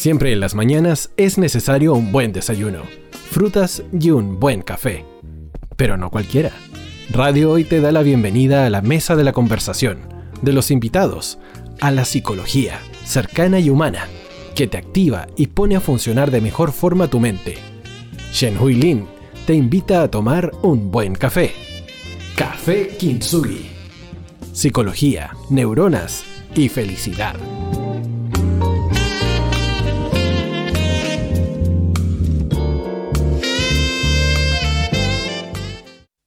Siempre en las mañanas es necesario un buen desayuno, frutas y un buen café. Pero no cualquiera. Radio Hoy te da la bienvenida a la mesa de la conversación, de los invitados, a la psicología, cercana y humana, que te activa y pone a funcionar de mejor forma tu mente. Shen Hui Lin te invita a tomar un buen café. Café Kintsugi. Psicología, neuronas y felicidad.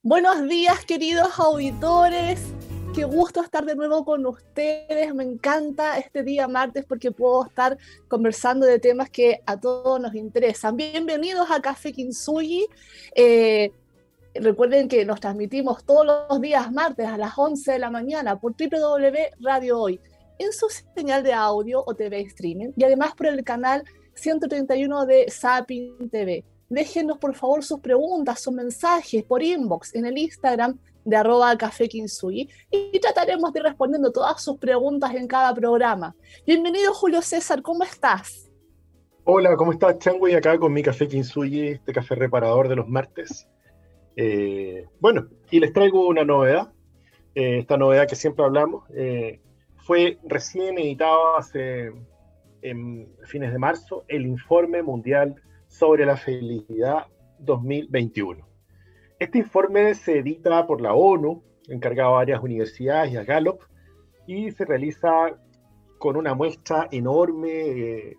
Buenos días, queridos auditores. Qué gusto estar de nuevo con ustedes. Me encanta este día martes porque puedo estar conversando de temas que a todos nos interesan. Bienvenidos a Café Kinsugi. Eh, recuerden que nos transmitimos todos los días martes a las 11 de la mañana por www Radio Hoy en su señal de audio o TV streaming y además por el canal 131 de Sapin TV déjenos por favor sus preguntas, sus mensajes por inbox en el Instagram de arroba café y trataremos de ir respondiendo todas sus preguntas en cada programa. Bienvenido Julio César, ¿cómo estás? Hola, ¿cómo estás Changui? Acá con mi café Kinsuyi, este café reparador de los martes. Eh, bueno, y les traigo una novedad, eh, esta novedad que siempre hablamos, eh, fue recién editado hace fines de marzo el informe mundial sobre la felicidad 2021. Este informe se edita por la ONU, encargado a varias universidades y a Gallup, y se realiza con una muestra enorme,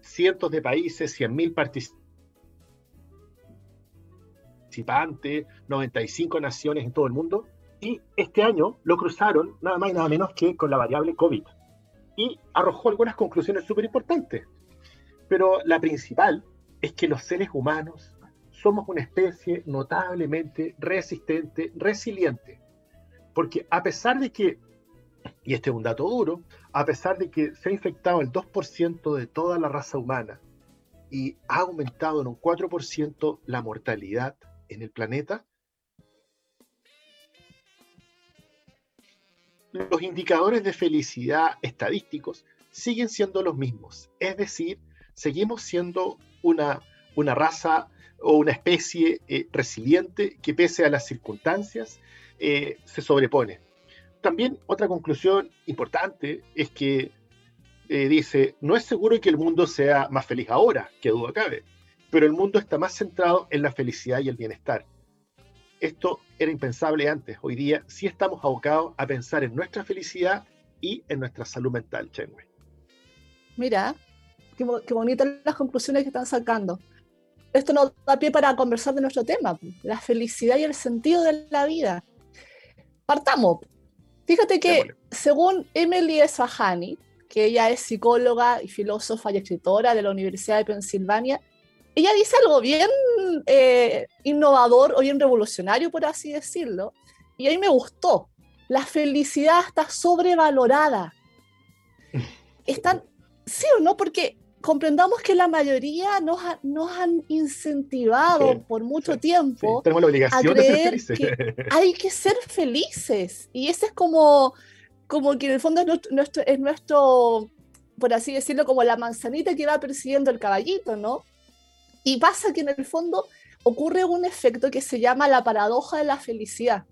cientos de países, 100.000 participantes, 95 naciones en todo el mundo, y este año lo cruzaron nada más y nada menos que con la variable COVID, y arrojó algunas conclusiones súper importantes. Pero la principal es que los seres humanos somos una especie notablemente resistente, resiliente. Porque a pesar de que, y este es un dato duro, a pesar de que se ha infectado el 2% de toda la raza humana y ha aumentado en un 4% la mortalidad en el planeta, los indicadores de felicidad estadísticos siguen siendo los mismos. Es decir, seguimos siendo una, una raza o una especie eh, resiliente que pese a las circunstancias eh, se sobrepone. También otra conclusión importante es que eh, dice, no es seguro que el mundo sea más feliz ahora, que duda cabe, pero el mundo está más centrado en la felicidad y el bienestar. Esto era impensable antes. Hoy día sí estamos abocados a pensar en nuestra felicidad y en nuestra salud mental, Chenwe. Mira, qué, bonitas las conclusiones que están sacando. Esto nos da pie para conversar de nuestro tema, la felicidad y el sentido de la vida. Partamos. Fíjate que según Emily Esfahani, que ella es psicóloga y filósofa y escritora de la Universidad de Pensilvania, ella dice algo bien eh, innovador o bien revolucionario, por así decirlo, y a mí me gustó. La felicidad está sobrevalorada. Están, sí o no, porque comprendamos que la mayoría nos, nos han incentivado por mucho tiempo Tenemos la obligación a creer de ser que hay que ser felices. Y ese es como, como que en el fondo es nuestro, es nuestro, por así decirlo, como la manzanita que va persiguiendo el caballito, ¿no? Y pasa que en el fondo ocurre un efecto que se llama la paradoja de la felicidad.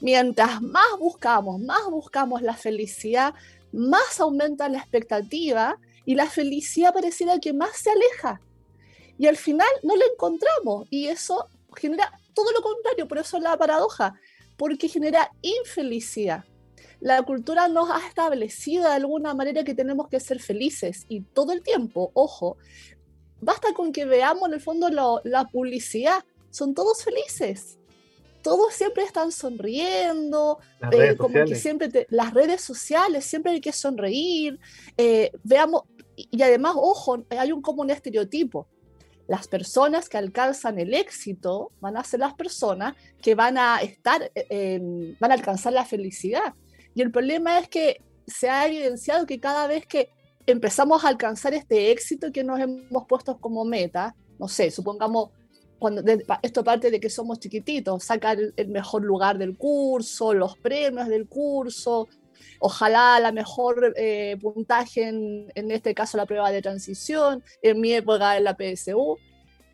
Mientras más buscamos, más buscamos la felicidad, más aumenta la expectativa y la felicidad pareciera que más se aleja. Y al final no la encontramos y eso genera todo lo contrario, por eso es la paradoja, porque genera infelicidad. La cultura nos ha establecido de alguna manera que tenemos que ser felices y todo el tiempo, ojo, basta con que veamos en el fondo la publicidad, son todos felices. Todos siempre están sonriendo, eh, como que siempre las redes sociales, siempre hay que sonreír. Eh, veamos, y además, ojo, hay un común estereotipo. Las personas que alcanzan el éxito van a ser las personas que van a estar, eh, van a alcanzar la felicidad. Y el problema es que se ha evidenciado que cada vez que empezamos a alcanzar este éxito que nos hemos puesto como meta, no sé, supongamos, cuando esto parte de que somos chiquititos, sacar el mejor lugar del curso, los premios del curso, ojalá la mejor eh, puntaje en, en, este caso la prueba de transición, en mi época en la PSU,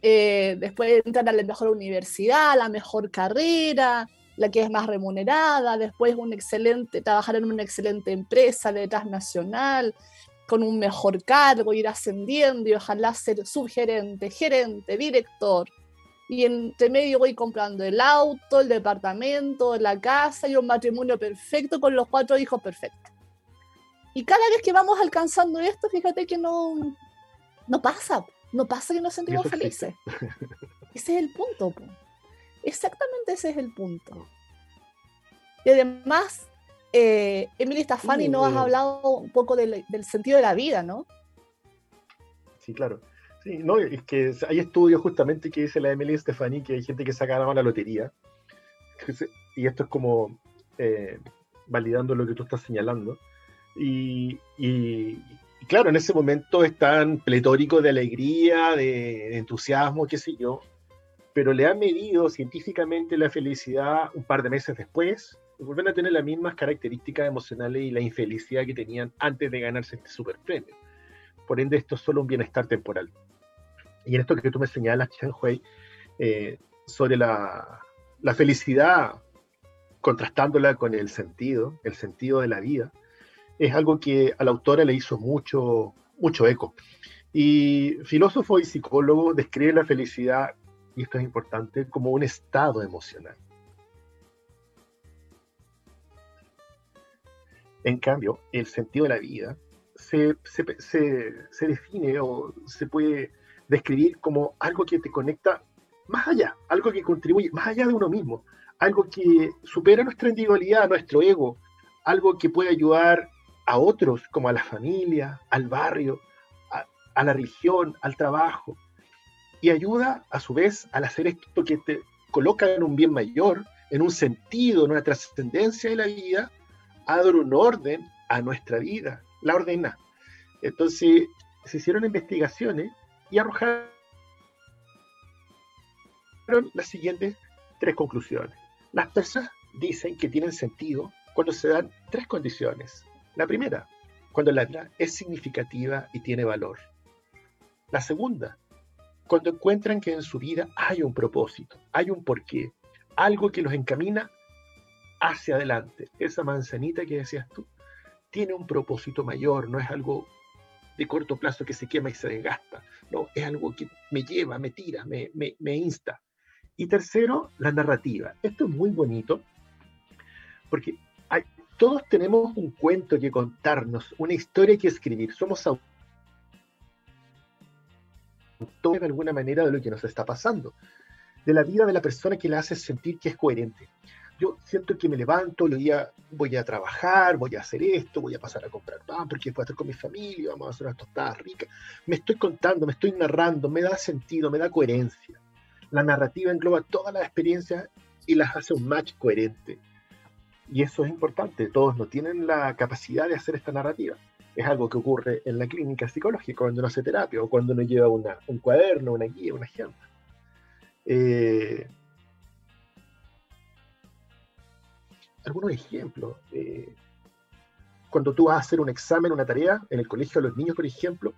eh, después entrar a la mejor universidad, la mejor carrera, la que es más remunerada, después un excelente, trabajar en una excelente empresa de transnacional, con un mejor cargo, ir ascendiendo y ojalá ser subgerente, gerente, director. Y entre medio voy comprando el auto, el departamento, la casa y un matrimonio perfecto con los cuatro hijos perfectos. Y cada vez que vamos alcanzando esto, fíjate que no, no pasa, no pasa que nos sentimos felices. Ese es el punto. Exactamente ese es el punto. Y además, eh, Emily Stefani nos has hablado un poco del, sentido de la vida, ¿no? Sí, claro. Sí, no, es que hay estudios justamente que dice la Emily Stefani que hay gente que saca la lotería. Y esto es como eh, validando lo que tú estás señalando. Y, claro, en ese momento están pletóricos de alegría, de entusiasmo, qué sé yo, pero le han medido científicamente la felicidad un par de meses después y vuelven a tener las mismas características emocionales y la infelicidad que tenían antes de ganarse este super premio. Por ende, esto es solo un bienestar temporal. Y en esto que tú me señalas, Chen Hui, eh, sobre la, la felicidad, contrastándola con el sentido, el sentido de la vida, es algo que a la autora le hizo mucho, mucho eco. Y filósofo y psicólogo describe la felicidad y esto es importante, como un estado emocional. En cambio, el sentido de la vida se, define o se puede describir como algo que te conecta más allá, algo que contribuye más allá de uno mismo, algo que supera nuestra individualidad, nuestro ego, algo que puede ayudar a otros, como a la familia, al barrio, a la religión, al trabajo, y ayuda a su vez al hacer esto que te coloca en un bien mayor, en un sentido, en una trascendencia de la vida, a dar un orden a nuestra vida, la ordena. Entonces, se hicieron investigaciones y arrojaron las siguientes tres conclusiones. Las personas dicen que tienen sentido cuando se dan tres condiciones. La primera, cuando la vida es significativa y tiene valor. La segunda, cuando encuentran que en su vida hay un propósito, hay un porqué, algo que los encamina hacia adelante. Esa manzanita que decías tú tiene un propósito mayor, no es algo de corto plazo que se quema y se desgasta, no, es algo que me lleva, me tira, me, me, insta. Y tercero, la narrativa. Esto es muy bonito porque todos tenemos un cuento que contarnos, una historia que escribir, somos autores de alguna manera de lo que nos está pasando, de la vida de la persona que la hace sentir que es coherente. Yo siento que me levanto, el día voy a trabajar, voy a hacer esto, voy a pasar a comprar pan, porque voy a estar con mi familia, vamos a hacer unas tostadas ricas. Me estoy contando, me estoy narrando, me da sentido, me da coherencia. La narrativa engloba todas las experiencias y las hace un match coherente. Y eso es importante, todos no tienen la capacidad de hacer esta narrativa es algo que ocurre en la clínica psicológica cuando uno hace terapia o cuando uno lleva un cuaderno, una guía, una agenda. Eh, algunos ejemplos. Eh, cuando tú vas a hacer un examen, una tarea, en el colegio a los niños, por ejemplo,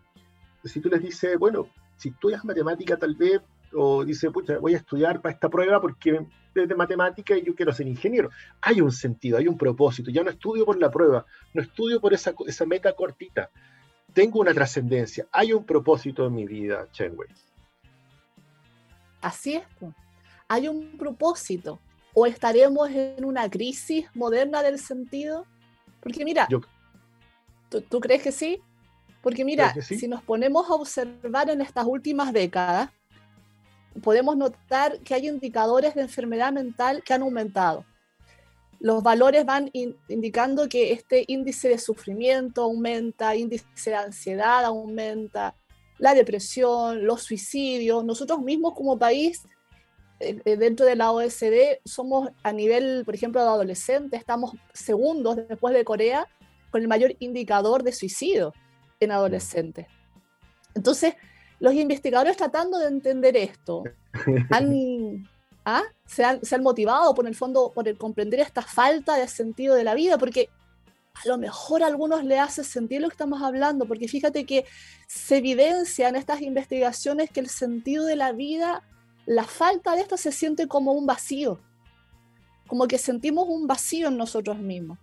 si tú les dices, bueno, si estudias matemática tal vez, o dice, pucha, voy a estudiar para esta prueba porque de matemática y yo quiero ser ingeniero. Hay un sentido, hay un propósito. Ya no estudio por la prueba, no estudio por esa, esa meta cortita. Tengo una trascendencia, hay un propósito en mi vida, Chenway. Así es, hay un propósito. ¿O estaremos en una crisis moderna del sentido? Porque mira, ¿tú, crees que sí? Porque mira, si nos ponemos a observar en estas últimas décadas, podemos notar que hay indicadores de enfermedad mental que han aumentado. Los valores van indicando que este índice de sufrimiento aumenta, índice de ansiedad aumenta, la depresión, los suicidios. Nosotros mismos como país, dentro de la OSD, somos a nivel, por ejemplo, de adolescentes, estamos segundos después de Corea con el mayor indicador de suicidio en adolescentes. Entonces, los investigadores tratando de entender esto ¿ah? se, han, motivado por el fondo por el comprender esta falta de sentido de la vida, porque a lo mejor a algunos le hace sentir lo que estamos hablando, porque fíjate que se evidencia en estas investigaciones que el sentido de la vida, la falta de esto se siente como un vacío, como que sentimos un vacío en nosotros mismos.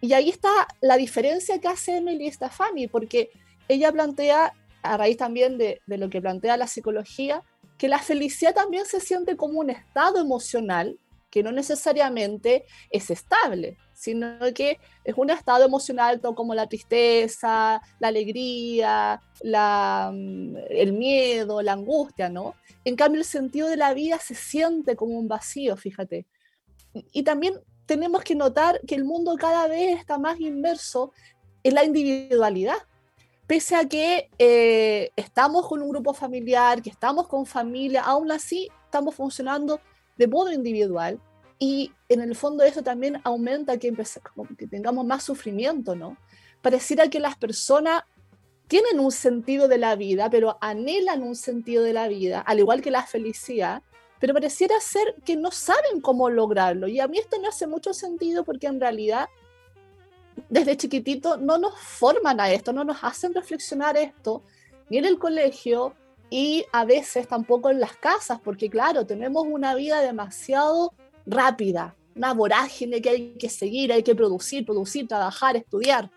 Y ahí está la diferencia que hace Emily Stefani, porque ella plantea, a raíz también de lo que plantea la psicología, que la felicidad también se siente como un estado emocional que no necesariamente es estable, sino que es un estado emocional como la tristeza, la alegría, mm, el miedo, la angustia, ¿no? En cambio, el sentido de la vida se siente como un vacío, fíjate. Y también tenemos que notar que el mundo cada vez está más inmerso en la individualidad. Pese a que eh, estamos con un grupo familiar, que estamos con familia, aún así estamos funcionando de modo individual y en el fondo eso también aumenta que, que tengamos más sufrimiento, ¿no? Pareciera que las personas tienen un sentido de la vida, pero anhelan un sentido de la vida, al igual que la felicidad, pero pareciera ser que no saben cómo lograrlo. Y a mí esto no hace mucho sentido porque en realidad desde chiquitito no nos forman a esto, no nos hacen reflexionar esto, ni en el colegio, y a veces tampoco en las casas, porque claro, tenemos una vida demasiado rápida, una vorágine que hay que seguir, hay que producir, producir, trabajar, estudiar.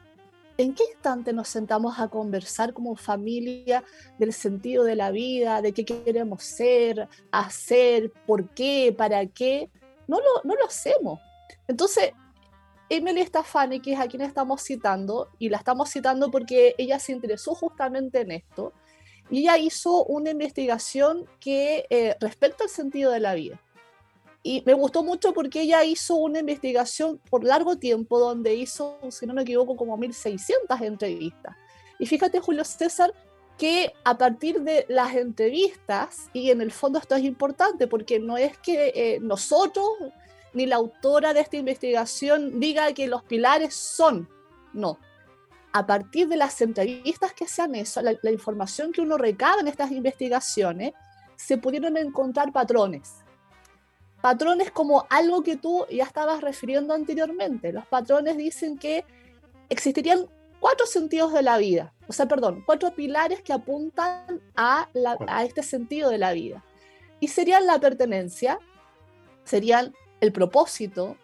¿En qué instante nos sentamos a conversar como familia del sentido de la vida, de qué queremos ser, hacer, por qué, para qué? No lo, no lo hacemos. Entonces, Emily Stefani, que es a quien estamos citando, y la estamos citando porque ella se interesó justamente en esto, y ella hizo una investigación que eh, respecto al sentido de la vida. Y me gustó mucho porque ella hizo una investigación por largo tiempo donde hizo, si no me equivoco, como 1.600 entrevistas. Y fíjate, Julio César, que a partir de las entrevistas, y en el fondo esto es importante porque no es que eh, nosotros ni la autora de esta investigación diga que los pilares son, no, a partir de las entrevistas que se han hecho, la, información que uno recaba en estas investigaciones, se pudieron encontrar patrones. Patrones como algo que tú ya estabas refiriendo anteriormente. Los patrones dicen que existirían cuatro sentidos de la vida, o sea, perdón, cuatro pilares que apuntan a, a este sentido de la vida. Y serían la pertenencia, serían el propósito,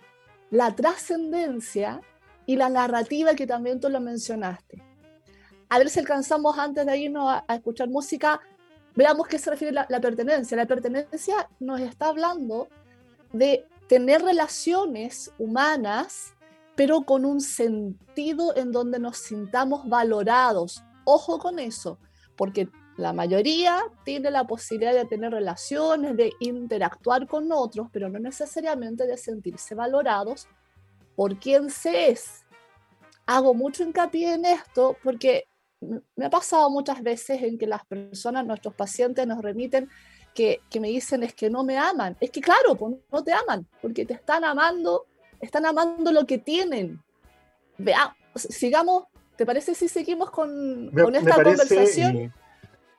la trascendencia, y la narrativa que también tú lo mencionaste. A ver si alcanzamos antes de irnos a, escuchar música, veamos qué se refiere la, la pertenencia. La pertenencia nos está hablando de tener relaciones humanas, pero con un sentido en donde nos sintamos valorados. Ojo con eso, porque la mayoría tiene la posibilidad de tener relaciones, de interactuar con otros, pero no necesariamente de sentirse valorados por quién se es. Hago mucho hincapié en esto porque me ha pasado muchas veces en que las personas, nuestros pacientes nos remiten que, me dicen es que no me aman. Es que claro, pues no te aman, porque te están amando, están amando lo que tienen. Vea, sigamos, ¿te parece si seguimos con, esta conversación?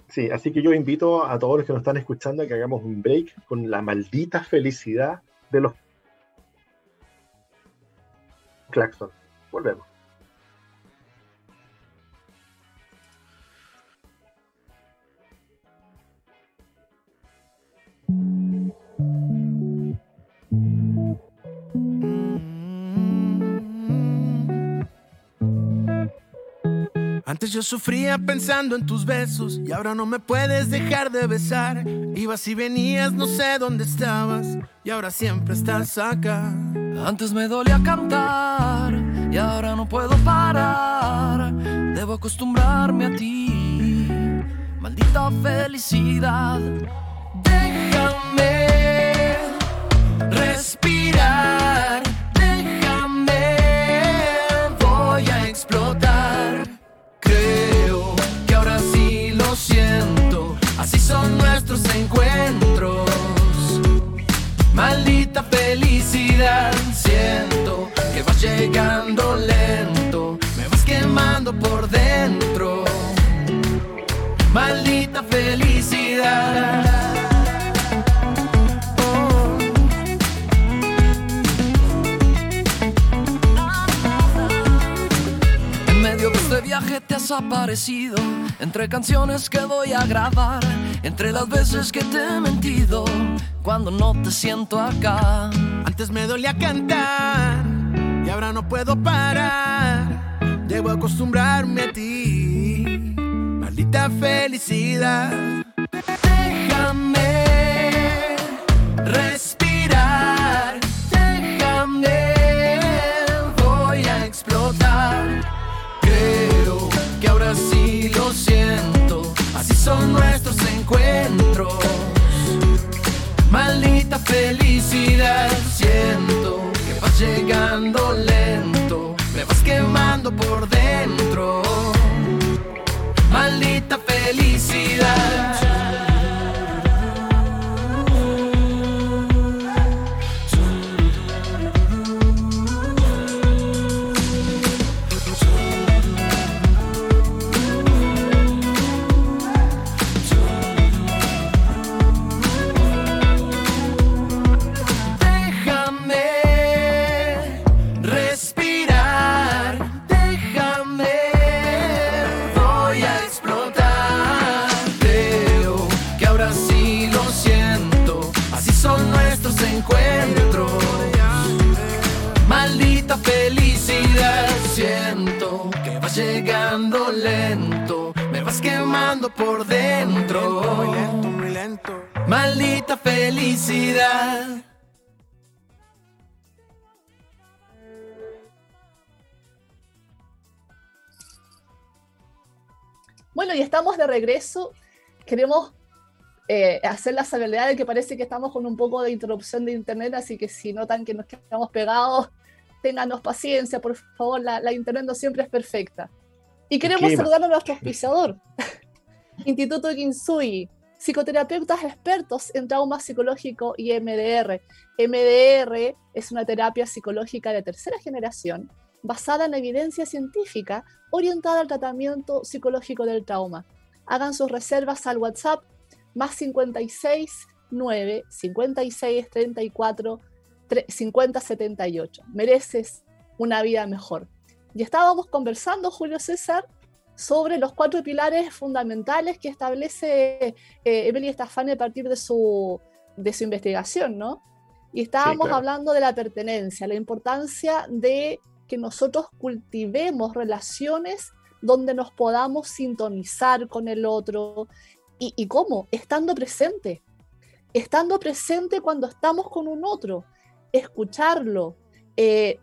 sí, así que yo invito a todos los que nos están escuchando a que hagamos un break con la maldita felicidad de los Claxon. Volvemos. Antes yo sufría pensando en tus besos y ahora no me puedes dejar de besar. Ibas y venías, no sé dónde estabas y ahora siempre estás acá. Antes me dolía cantar y ahora no puedo parar. Debo acostumbrarme a ti, maldita felicidad. Déjame respirar, encuentros. Maldita felicidad, siento que vas llegando lento, me vas quemando por dentro. Maldita felicidad. Viaje te has aparecido, entre canciones que voy a grabar, entre las veces que te he mentido, cuando no te siento acá. Antes me dolía cantar y ahora no puedo parar. Debo acostumbrarme a ti, maldita felicidad. Felicidad, siento que vas llegando lento, me vas quemando por dentro. Maldita felicidad. Regreso. Queremos eh, hacer la salvedad de que parece que estamos con un poco de interrupción de internet, así que si notan que nos quedamos pegados, ténganos paciencia, por favor, la, la internet no siempre es perfecta. Y queremos saludar a nuestro auspiciador, Instituto Kinsui, psicoterapeutas expertos en trauma psicológico y MDR. MDR es una terapia psicológica de tercera generación basada en evidencia científica orientada al tratamiento psicológico del trauma. Hagan sus reservas al WhatsApp más 56 9 56 34 tre- 50 78. Mereces una vida mejor. Y estábamos conversando, Julio César, sobre los cuatro pilares fundamentales que establece eh, Emily Stafani a partir de su, de su investigación, ¿no? Y estábamos claro. hablando de la pertenencia, la importancia de que nosotros cultivemos relaciones donde nos podamos sintonizar con el otro. ¿Y, y cómo? Estando presente. Estando presente cuando estamos con un otro. Escucharlo. eh,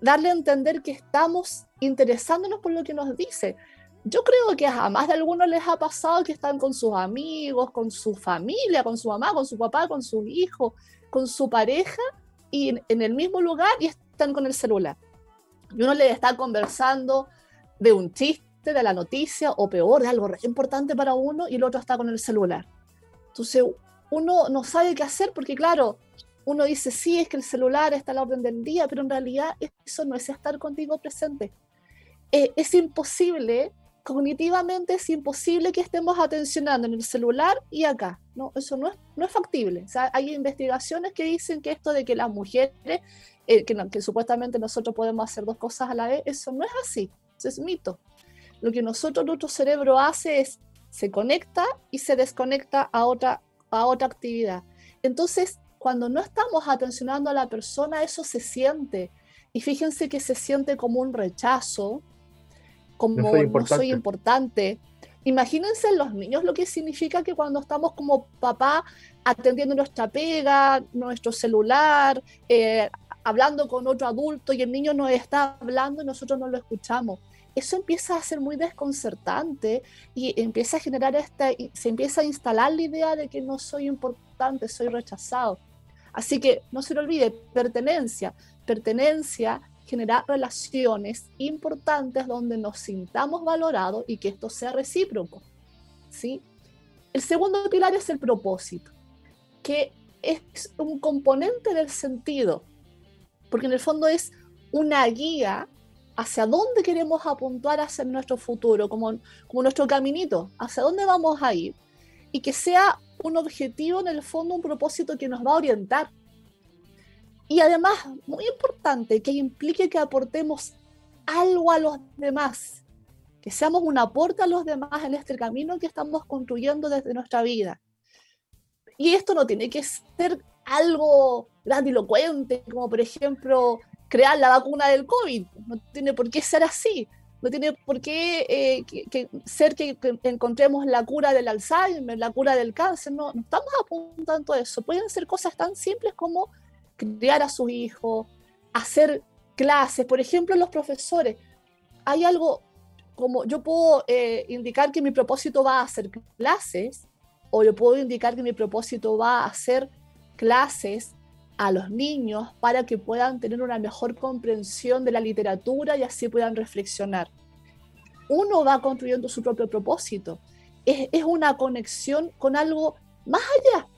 darle a entender que estamos interesándonos por lo que nos dice. Yo creo que a más de algunos les ha pasado que están con sus amigos, con su familia, con su mamá, con su papá, con sus hijos, con su pareja y en, en el mismo lugar y están con el celular. Y uno le está conversando de un chiste, de la noticia o peor, de algo importante para uno y el otro está con el celular. Entonces uno no sabe qué hacer porque claro, uno dice, sí, es que el celular está a la orden del día, pero en realidad eso no es estar contigo presente. Eh, es imposible, cognitivamente es imposible que estemos atencionando en el celular y acá. No, eso no es, no es factible. O sea, hay investigaciones que dicen que esto de que las mujeres, eh, que, no- que supuestamente nosotros podemos hacer dos cosas a la vez, eso no es así. Eso es mito. Lo que nosotros, nuestro cerebro hace es se conecta y se desconecta a otra, a otra actividad. Entonces, cuando no estamos atencionando a la persona, eso se siente. Y fíjense que se siente como un rechazo, como No no soy soy, importante. importante. Imagínense en los niños lo que significa que cuando estamos como papá atendiendo nuestra pega, nuestro celular, eh, hablando con otro adulto y el niño nos está hablando y nosotros no lo escuchamos. Eso empieza a ser muy desconcertante y empieza a generar esta, se empieza a instalar la idea de que no soy importante, soy rechazado. Así que no se le olvide, pertenencia. Pertenencia genera relaciones importantes donde nos sintamos valorados y que esto sea recíproco. ¿sí? El segundo pilar es el propósito, que es un componente del sentido, porque en el fondo es una guía hacia dónde queremos apuntar hacia nuestro futuro, como, como nuestro caminito, hacia dónde vamos a ir, y que sea un objetivo, en el fondo, un propósito que nos va a orientar. Y además, muy importante, que implique que aportemos algo a los demás, que seamos un aporte a los demás en este camino que estamos construyendo desde nuestra vida. Y esto no tiene que ser algo grandilocuente, como por ejemplo crear la vacuna del COVID. No tiene por qué ser así. No tiene por qué eh, ser que, encontremos la cura del Alzheimer, la cura del cáncer. No, no estamos apuntando a eso. Pueden ser cosas tan simples como criar a sus hijos, hacer clases. Por ejemplo, los profesores. Hay algo como yo puedo eh, indicar que mi propósito va a hacer clases o yo puedo indicar que mi propósito va a hacer clases a los niños para que puedan tener una mejor comprensión de la literatura y así puedan reflexionar. Uno va construyendo su propio propósito. Es, una conexión con algo más allá,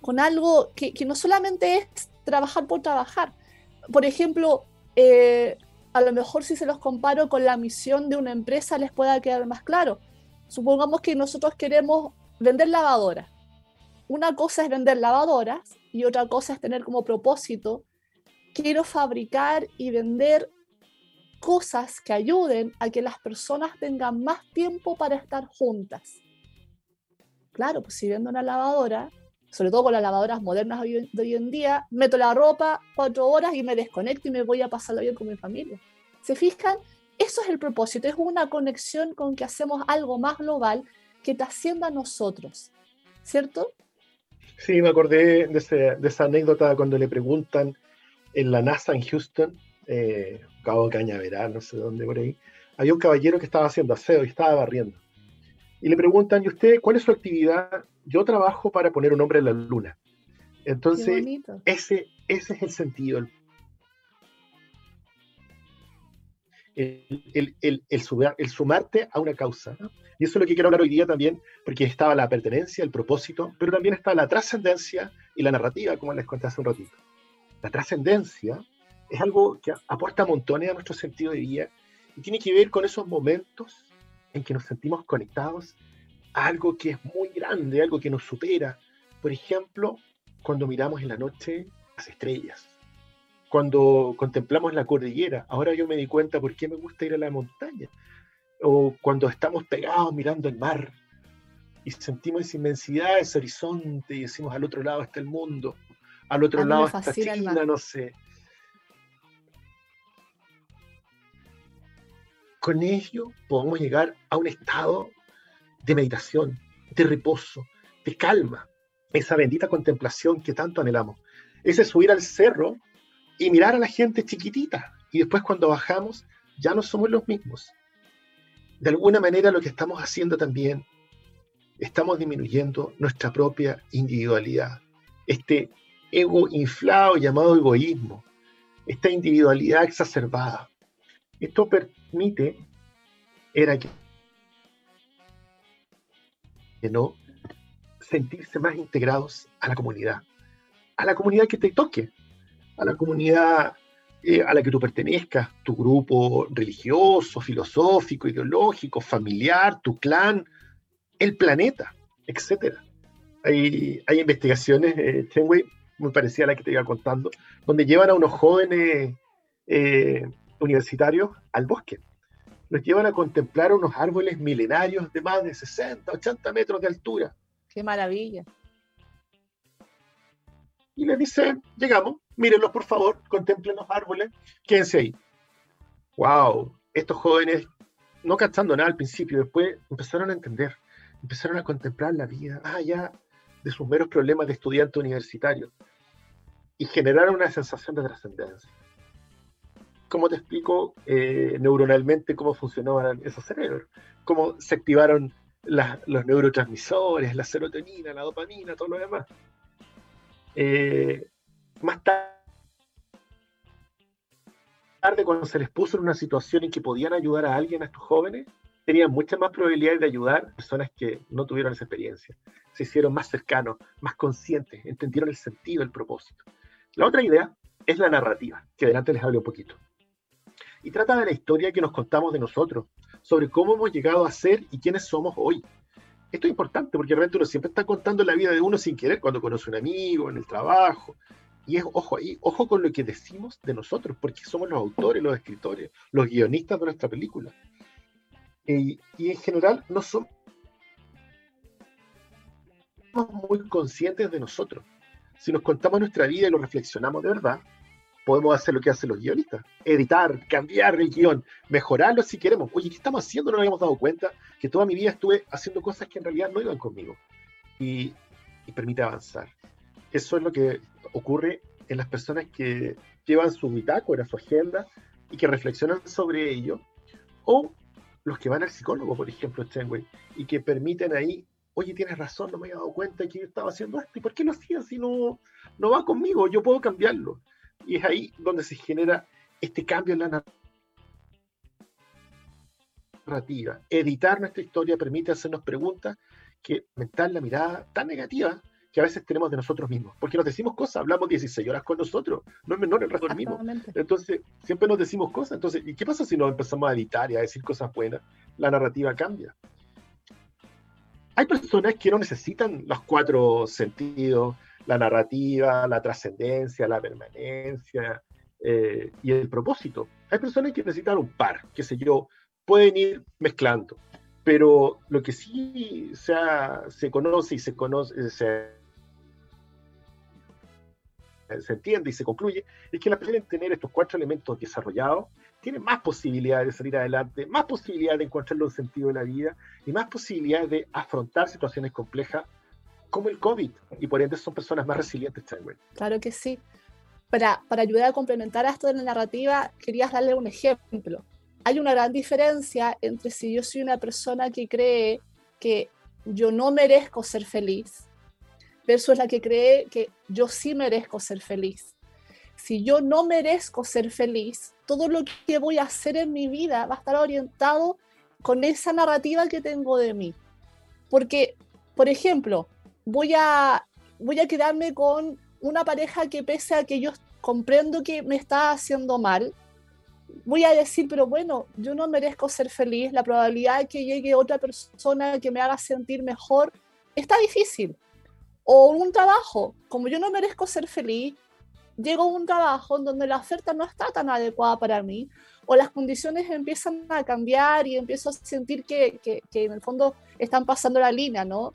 con algo que, no solamente es trabajar por trabajar. Por ejemplo, eh, a lo mejor si se los comparo con la misión de una empresa les pueda quedar más claro. Supongamos que nosotros queremos vender lavadoras. Una cosa es vender lavadoras y otra cosa es tener como propósito, quiero fabricar y vender cosas que ayuden a que las personas tengan más tiempo para estar juntas. Claro, pues si vendo una lavadora, sobre todo con las lavadoras modernas de hoy en día, meto la ropa cuatro horas y me desconecto y me voy a pasarlo bien con mi familia. ¿Se fijan? Eso es el propósito, es una conexión con que hacemos algo más global que te haciendo a nosotros, ¿cierto? Sí, me acordé de, esa anécdota cuando le preguntan en la NASA en Houston, eh, Cabo Cañaveral, no sé dónde por ahí, había un caballero que estaba haciendo aseo y estaba barriendo. Y le preguntan, ¿y usted cuál es su actividad? Yo trabajo para poner un hombre en la luna. Entonces, ese, ese es el sentido. El, el, el, sumarte a una causa. Y eso es lo que quiero hablar hoy día también, porque estaba la pertenencia, el propósito, pero también está la trascendencia y la narrativa, como les conté hace un ratito. La trascendencia es algo que aporta montones a nuestro sentido de vida y tiene que ver con esos momentos en que nos sentimos conectados a algo que es muy grande, algo que nos supera. Por ejemplo, cuando miramos en la noche las estrellas, cuando contemplamos la cordillera. Ahora yo me di cuenta por qué me gusta ir a la montaña o cuando estamos pegados mirando el mar y sentimos esa inmensidad, ese horizonte y decimos al otro lado está el mundo, al otro lado está China, no sé. Con ello podemos llegar a un estado de meditación, de reposo, de calma, esa bendita contemplación que tanto anhelamos. Ese subir al cerro y mirar a la gente chiquitita y después cuando bajamos ya no somos los mismos, de alguna manera lo que estamos haciendo también, estamos disminuyendo nuestra propia individualidad. Este ego inflado llamado egoísmo, esta individualidad exacerbada. Esto permite, era que, no, sentirse más integrados a la comunidad, a la comunidad que te toque, a la comunidad eh, a la que tú pertenezcas, tu grupo religioso, filosófico, ideológico, familiar, tu clan, el planeta, etc. Hay, hay investigaciones, eh, muy parecida a la que te iba contando, donde llevan a unos jóvenes eh, universitarios al bosque. Los llevan a contemplar unos árboles milenarios de más de 60, 80 metros de altura. ¡Qué maravilla! Y les dicen, llegamos, mírenlos por favor, contemplen los árboles, quédense ahí. ¡Wow! Estos jóvenes, no cachando nada al principio, después empezaron a entender, empezaron a contemplar la vida más allá de sus meros problemas de estudiante universitario y generaron una sensación de trascendencia. ¿Cómo te explico eh, neuronalmente cómo funcionaban esos cerebros? ¿Cómo se activaron los neurotransmisores, la serotonina, la dopamina, todo lo demás? Eh, más tarde, cuando se les puso en una situación en que podían ayudar a alguien, a estos jóvenes, tenían muchas más probabilidades de ayudar personas que no tuvieron esa experiencia. Se hicieron más cercanos, más conscientes, entendieron el sentido, el propósito. La otra idea es la narrativa, que adelante les hablo un poquito. Y trata de la historia que nos contamos de nosotros, sobre cómo hemos llegado a ser y quiénes somos hoy. Esto es importante porque realmente uno siempre está contando la vida de uno sin querer, cuando conoce a un amigo, en el trabajo, y es, ojo ahí, ojo con lo que decimos de nosotros, porque somos los autores, los escritores, los guionistas de nuestra película. y en general no somos muy conscientes de nosotros. Si nos contamos nuestra vida y lo reflexionamos de verdad, podemos hacer lo que hacen los guionistas, editar, cambiar el guion, mejorarlo si queremos. Oye, ¿qué estamos haciendo? No nos habíamos dado cuenta que toda mi vida estuve haciendo cosas que en realidad no iban conmigo. Y, y permite avanzar. Eso es lo que ocurre en las personas que llevan su bitácora, su agenda y que reflexionan sobre ello, o los que van al psicólogo, por ejemplo, Stenway, y que permiten ahí, oye, tienes razón, no me había dado cuenta que yo estaba haciendo esto, ¿y por qué lo hacía si no, no va conmigo? Yo puedo cambiarlo. Y es ahí donde se genera este cambio en la narrativa. Editar nuestra historia permite hacernos preguntas que aumentar la mirada tan negativa que a veces tenemos de nosotros mismos. Porque nos decimos cosas, hablamos 16 horas con nosotros, no es menor el resto del mismo. Entonces, siempre nos decimos cosas. Entonces, ¿y qué pasa si nos empezamos a editar y a decir cosas buenas? La narrativa cambia. Hay personas que no necesitan los cuatro sentidos, la narrativa, la trascendencia, la permanencia eh, y el propósito. Hay personas que necesitan un par, qué sé yo, pueden ir mezclando. Pero lo que sí se, conoce y se conoce, se, entiende y se concluye, es que las personas tener estos cuatro elementos desarrollados tienen más posibilidades de salir adelante, más posibilidades de encontrar un sentido de la vida y más posibilidades de afrontar situaciones complejas como el COVID. Y por ende son personas más resilientes, también. Claro que sí. Para, para ayudar a complementar esto de la narrativa, querías darle un ejemplo. Hay una gran diferencia entre si yo soy una persona que cree que yo no merezco ser feliz versus la que cree que yo sí merezco ser feliz. Si yo no merezco ser feliz, todo lo que voy a hacer en mi vida va a estar orientado con esa narrativa que tengo de mí. Porque, por ejemplo, voy a, voy a quedarme con una pareja que pese a que yo comprendo que me está haciendo mal, voy a decir, pero bueno, yo no merezco ser feliz, la probabilidad de que llegue otra persona que me haga sentir mejor está difícil. O un trabajo, como yo no merezco ser feliz, llego a un trabajo en donde la oferta no está tan adecuada para mí, o las condiciones empiezan a cambiar y empiezo a sentir que, que, en el fondo están pasando la línea, ¿no?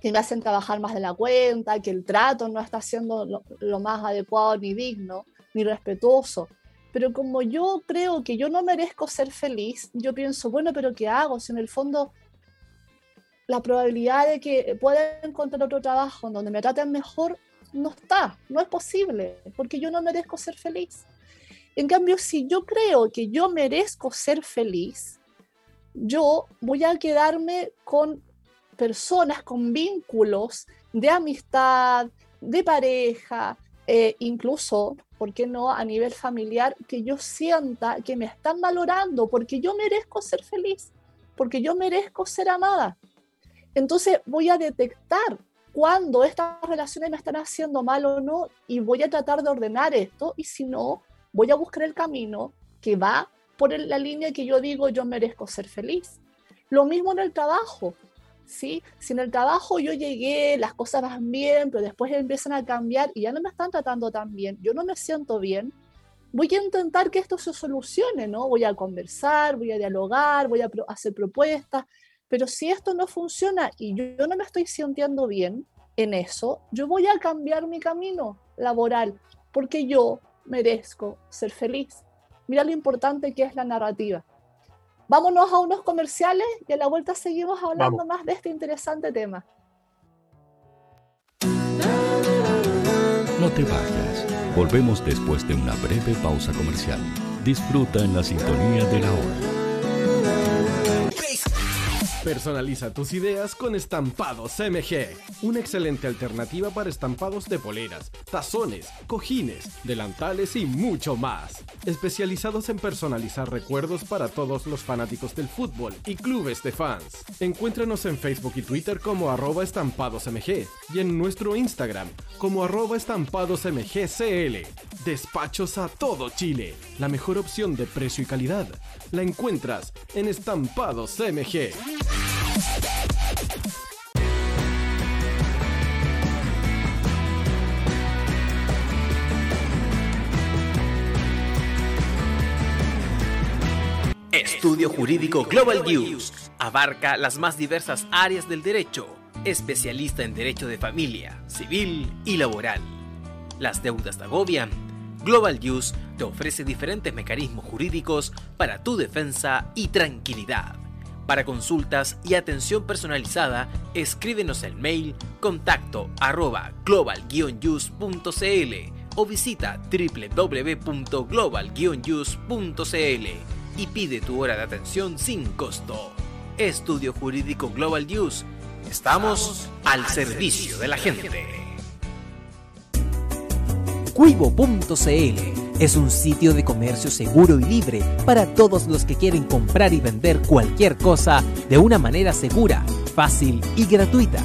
Que me hacen trabajar más de la cuenta, que el trato no está siendo lo, lo más adecuado ni digno, ni respetuoso. Pero como yo creo que yo no merezco ser feliz, yo pienso, bueno, pero ¿qué hago? Si en el fondo la probabilidad de que pueda encontrar otro trabajo en donde me traten mejor no está, no es posible, porque yo no merezco ser feliz. En cambio, si yo creo que yo merezco ser feliz, yo voy a quedarme con personas, con vínculos de amistad, de pareja, eh, incluso, ¿por qué no?, a nivel familiar, que yo sienta que me están valorando porque yo merezco ser feliz, porque yo merezco ser amada. Entonces voy a detectar cuando estas relaciones me están haciendo mal o no y voy a tratar de ordenar esto y si no, voy a buscar el camino que va por la línea que yo digo yo merezco ser feliz. Lo mismo en el trabajo, ¿sí? Si en el trabajo yo llegué, las cosas van bien, pero después empiezan a cambiar y ya no me están tratando tan bien, yo no me siento bien, voy a intentar que esto se solucione, ¿no? Voy a conversar, voy a dialogar, voy a hacer propuestas, pero si esto no funciona y yo no me estoy sintiendo bien en eso, yo voy a cambiar mi camino laboral porque yo merezco ser feliz. Mira lo importante que es la narrativa. Vámonos a unos comerciales y a la vuelta seguimos hablando más de este interesante tema. No te vayas. Volvemos después de una breve pausa comercial. Disfruta en la sintonía de la hora. Personaliza tus ideas con Estampados MG, una excelente alternativa para estampados de poleras, tazones, cojines, delantales y mucho más. Especializados en personalizar recuerdos para todos los fanáticos del fútbol y clubes de fans. Encuéntranos en Facebook y Twitter como arroba estampadosmg y en nuestro Instagram como arroba estampadosmgcl. Despachos a todo Chile. La mejor opción de precio y calidad la encuentras en Estampados MG. Estudio Jurídico Global News abarca las más diversas áreas del derecho, especialista en derecho de familia, civil y laboral. Las deudas te agobian. Global News te ofrece diferentes mecanismos jurídicos para tu defensa y tranquilidad. Para consultas y atención personalizada, escríbenos el mail contacto arroba global o visita www.global y pide tu hora de atención sin costo. Estudio Jurídico Global News. Estamos al servicio de la gente. Cuivo.cl es un sitio de comercio seguro y libre para todos los que quieren comprar y vender cualquier cosa de una manera segura, fácil y gratuita.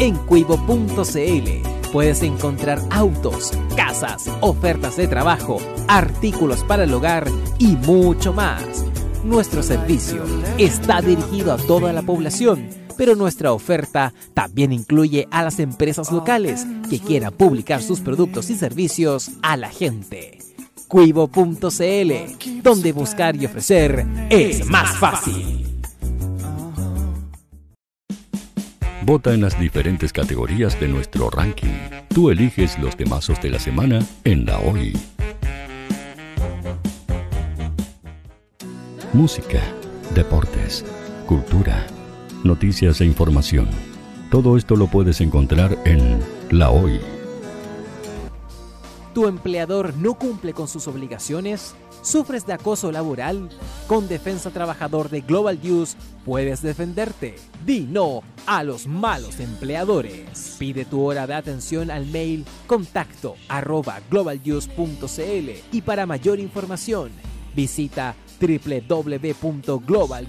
En cuivo.cl puedes encontrar autos, casas, ofertas de trabajo, artículos para el hogar y mucho más. Nuestro servicio está dirigido a toda la población, pero nuestra oferta también incluye a las empresas locales que quieran publicar sus productos y servicios a la gente. Cuivo.cl, donde buscar y ofrecer es más fácil. Vota en las diferentes categorías de nuestro ranking. Tú eliges los temazos de la semana en la hoy. Música, deportes, cultura, noticias e información. Todo esto lo puedes encontrar en La Hoy ¿Tu empleador no cumple con sus obligaciones? ¿Sufres de acoso laboral? Con Defensa Trabajador de Global News puedes defenderte. Di no a los malos empleadores. Pide tu hora de atención al mail contacto arroba globalnews.cl y para mayor información visita www.global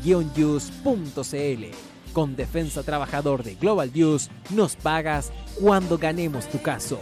Con Defensa Trabajador de Global News nos pagas cuando ganemos tu caso.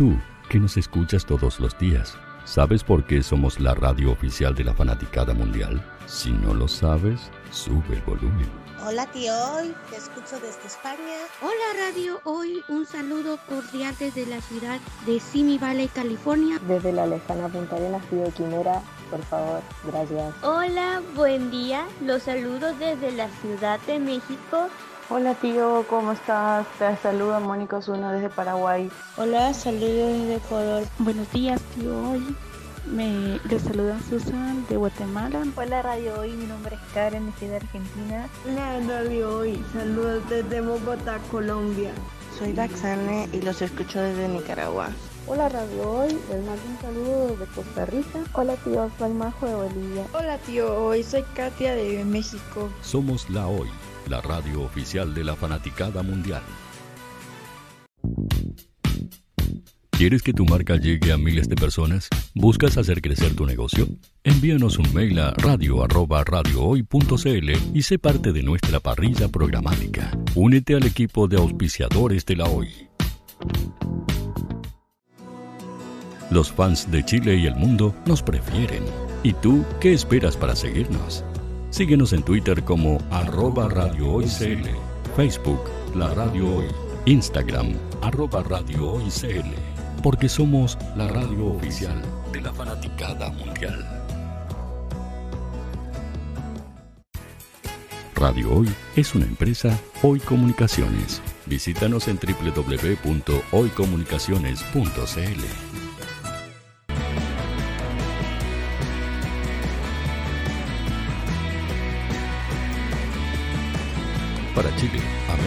Tú, que nos escuchas todos los días, ¿sabes por qué somos la radio oficial de la fanaticada mundial? Si no lo sabes, sube el volumen. Hola tío Hoy, te escucho desde España. Hola Radio Hoy, un saludo cordial desde la ciudad de Simi Valley, California. Desde la lejana Punta Arenas, de Quimera, por favor, gracias. Hola, buen día, los saludo desde la Ciudad de México. Hola tío, ¿cómo estás? Te saluda Mónica Osuna desde Paraguay. Hola, saludos desde Ecuador. Buenos días tío Hoy. Me les saluda Susan de Guatemala. Hola Radio Hoy, mi nombre es Karen, soy de Argentina. Hola Radio Hoy, saludos desde Bogotá, Colombia. Soy Daxane y los escucho desde Nicaragua. Hola Radio Hoy, les mando un saludo desde Costa Rica. Hola tío, soy Majo de Bolivia. Hola tío Hoy, soy Katia de México. Somos la Hoy la radio oficial de la fanaticada mundial. ¿Quieres que tu marca llegue a miles de personas? ¿Buscas hacer crecer tu negocio? Envíanos un mail a radio@radiohoy.cl y sé parte de nuestra parrilla programática. Únete al equipo de auspiciadores de la Hoy. Los fans de Chile y el mundo nos prefieren. ¿Y tú qué esperas para seguirnos? Síguenos en Twitter como arroba Radio Facebook La Radio Hoy, Instagram arroba Radio porque somos la radio oficial de la fanaticada mundial. Radio Hoy es una empresa Hoy Comunicaciones. Visítanos en www.hoycomunicaciones.cl.